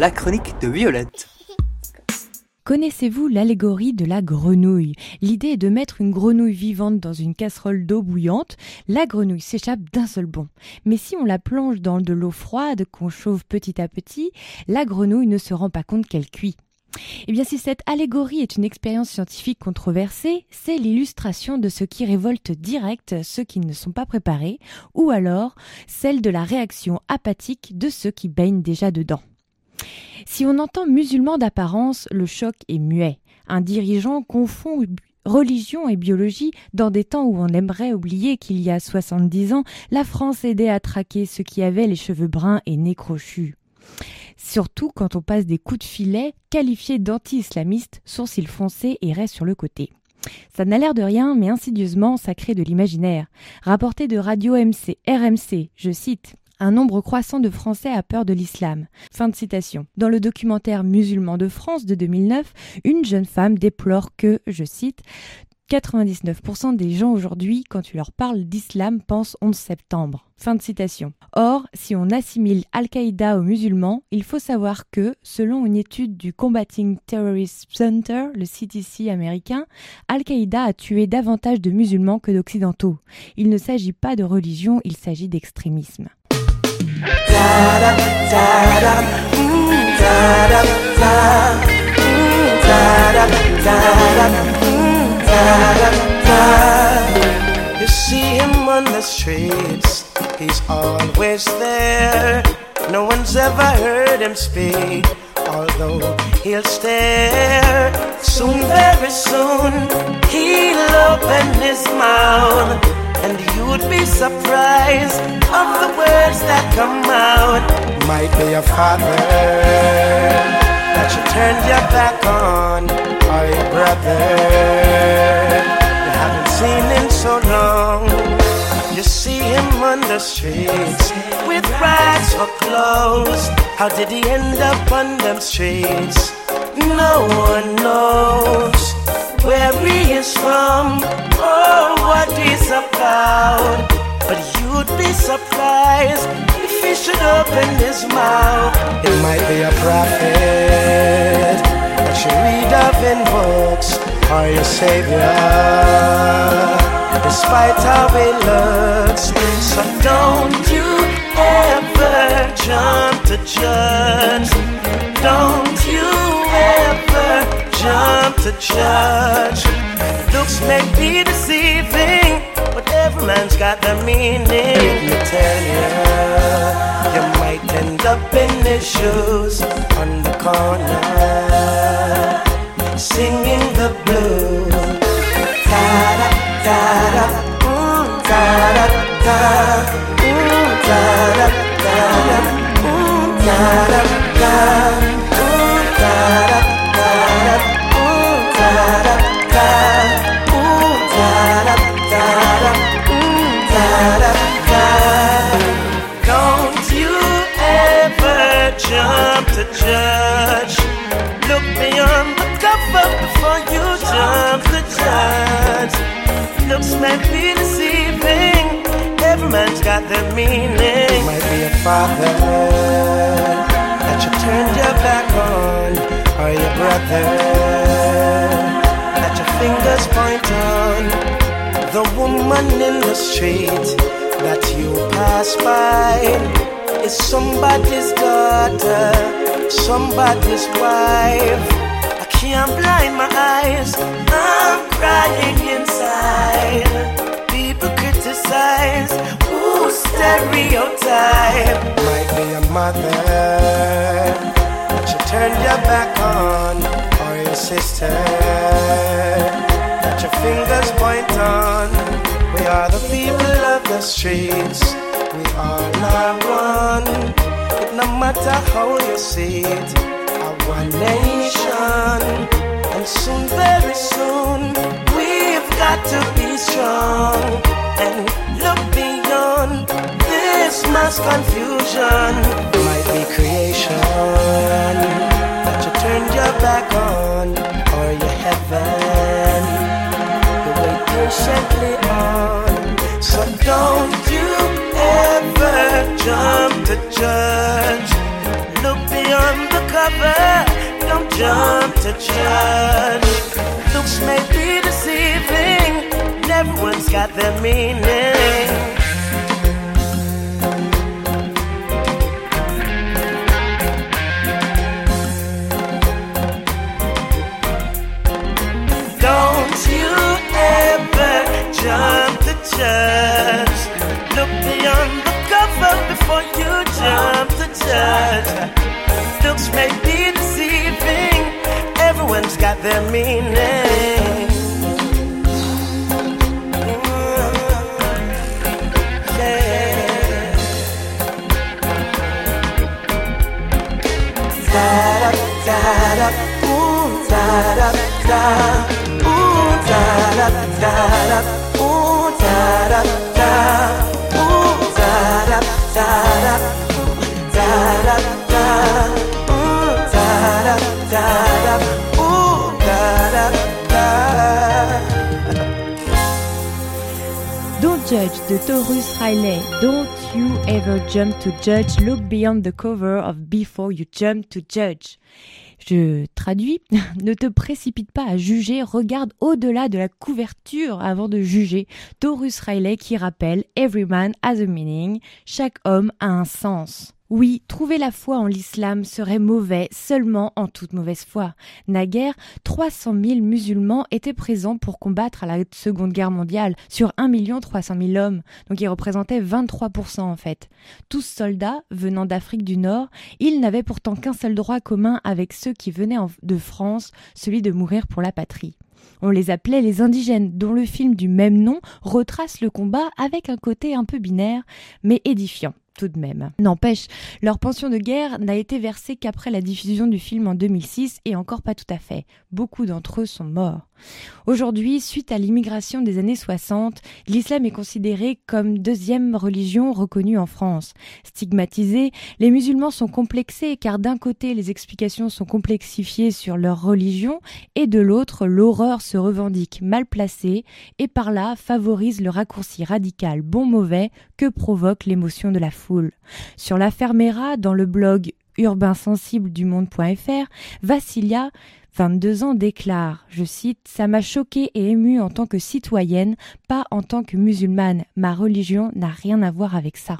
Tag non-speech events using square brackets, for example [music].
la chronique de Violette. Connaissez-vous l'allégorie de la grenouille? L'idée est de mettre une grenouille vivante dans une casserole d'eau bouillante. La grenouille s'échappe d'un seul bond. Mais si on la plonge dans de l'eau froide qu'on chauffe petit à petit, la grenouille ne se rend pas compte qu'elle cuit. Eh bien, si cette allégorie est une expérience scientifique controversée, c'est l'illustration de ce qui révolte direct ceux qui ne sont pas préparés, ou alors celle de la réaction apathique de ceux qui baignent déjà dedans. Si on entend musulman d'apparence, le choc est muet. Un dirigeant confond religion et biologie dans des temps où on aimerait oublier qu'il y a 70 ans, la France aidait à traquer ceux qui avaient les cheveux bruns et nez crochus. Surtout quand on passe des coups de filet qualifiés d'anti-islamistes, sourcils foncés et restent sur le côté. Ça n'a l'air de rien, mais insidieusement, ça crée de l'imaginaire. Rapporté de Radio MC, RMC, je cite, un nombre croissant de Français a peur de l'islam. Fin de citation. Dans le documentaire Musulmans de France de 2009, une jeune femme déplore que, je cite, 99% des gens aujourd'hui, quand tu leur parles d'islam, pensent 11 septembre. Fin de citation. Or, si on assimile Al-Qaïda aux musulmans, il faut savoir que, selon une étude du Combating Terrorist Center, le CTC américain, Al-Qaïda a tué davantage de musulmans que d'occidentaux. Il ne s'agit pas de religion, il s'agit d'extrémisme. You see him on the streets, he's always there. No one's ever heard him speak, although he'll stare. Soon, very soon, he'll open his mouth and you'd be surprised of the words that come out. Might be a father that you turned your back on, or your brother you haven't seen in so long. You see him on the streets with rags for clothes. How did he end up on them streets? No one knows his mouth. It might be a prophet that you read of in books or your savior. Despite how he looks, so don't you ever jump to judge. Don't you ever jump to judge. Looks may be deceiving, but every man's got the meaning. Let me tell you, you might end up in his shoes on the corner, singing the blues. Da da da da, mm, da da da, mm, da da da, mm, da da da. Looks might be deceiving. Every man's got their meaning. Might be a father that you turned your back on, or your brother that your fingers point on. The woman in the street that you pass by is somebody's daughter, somebody's wife. I can't blind my eyes, Might be a mother that you turned your back on, or your sister that your fingers point on. We are the people of the streets we all are one. It no matter how you see it, our one nation. And soon, very soon, we've got to be strong and mass confusion. Might be creation that you turned your back on, or your heaven. You wait patiently on, so don't you ever jump to judge. Look beyond the cover. Don't jump to judge. Looks may be deceiving, everyone's got their meaning. Judge. Looks may be deceiving, everyone's got their meaning. Yeah. Da da da, ooh da da da, ooh da da da da, Judge de Taurus Riley. Don't you ever jump to judge. Look beyond the cover of Before you jump to judge. Je traduis, [laughs] ne te précipite pas à juger, regarde au-delà de la couverture avant de juger. Taurus Riley qui rappelle Every man has a meaning, chaque homme a un sens. Oui, trouver la foi en l'islam serait mauvais seulement en toute mauvaise foi. Naguère, 300 000 musulmans étaient présents pour combattre à la Seconde Guerre mondiale sur 1 300 000 hommes, donc ils représentaient 23% en fait. Tous soldats venant d'Afrique du Nord, ils n'avaient pourtant qu'un seul droit commun avec ceux qui venaient en- de France, celui de mourir pour la patrie. On les appelait les indigènes, dont le film du même nom retrace le combat avec un côté un peu binaire, mais édifiant N'empêche, leur pension de guerre n'a été versée qu'après la diffusion du film en 2006 et encore pas tout à fait. Beaucoup d'entre eux sont morts. Aujourd'hui, suite à l'immigration des années 60, l'islam est considéré comme deuxième religion reconnue en France. Stigmatisés, les musulmans sont complexés car d'un côté les explications sont complexifiées sur leur religion et de l'autre l'horreur se revendique mal placée et par là favorise le raccourci radical bon-mauvais que provoque l'émotion de la foule. Sur l'affaire Mera, dans le blog urbainsensible du monde.fr, Vassilia 22 ans déclare, je cite, Ça m'a choqué et ému en tant que citoyenne, pas en tant que musulmane. Ma religion n'a rien à voir avec ça.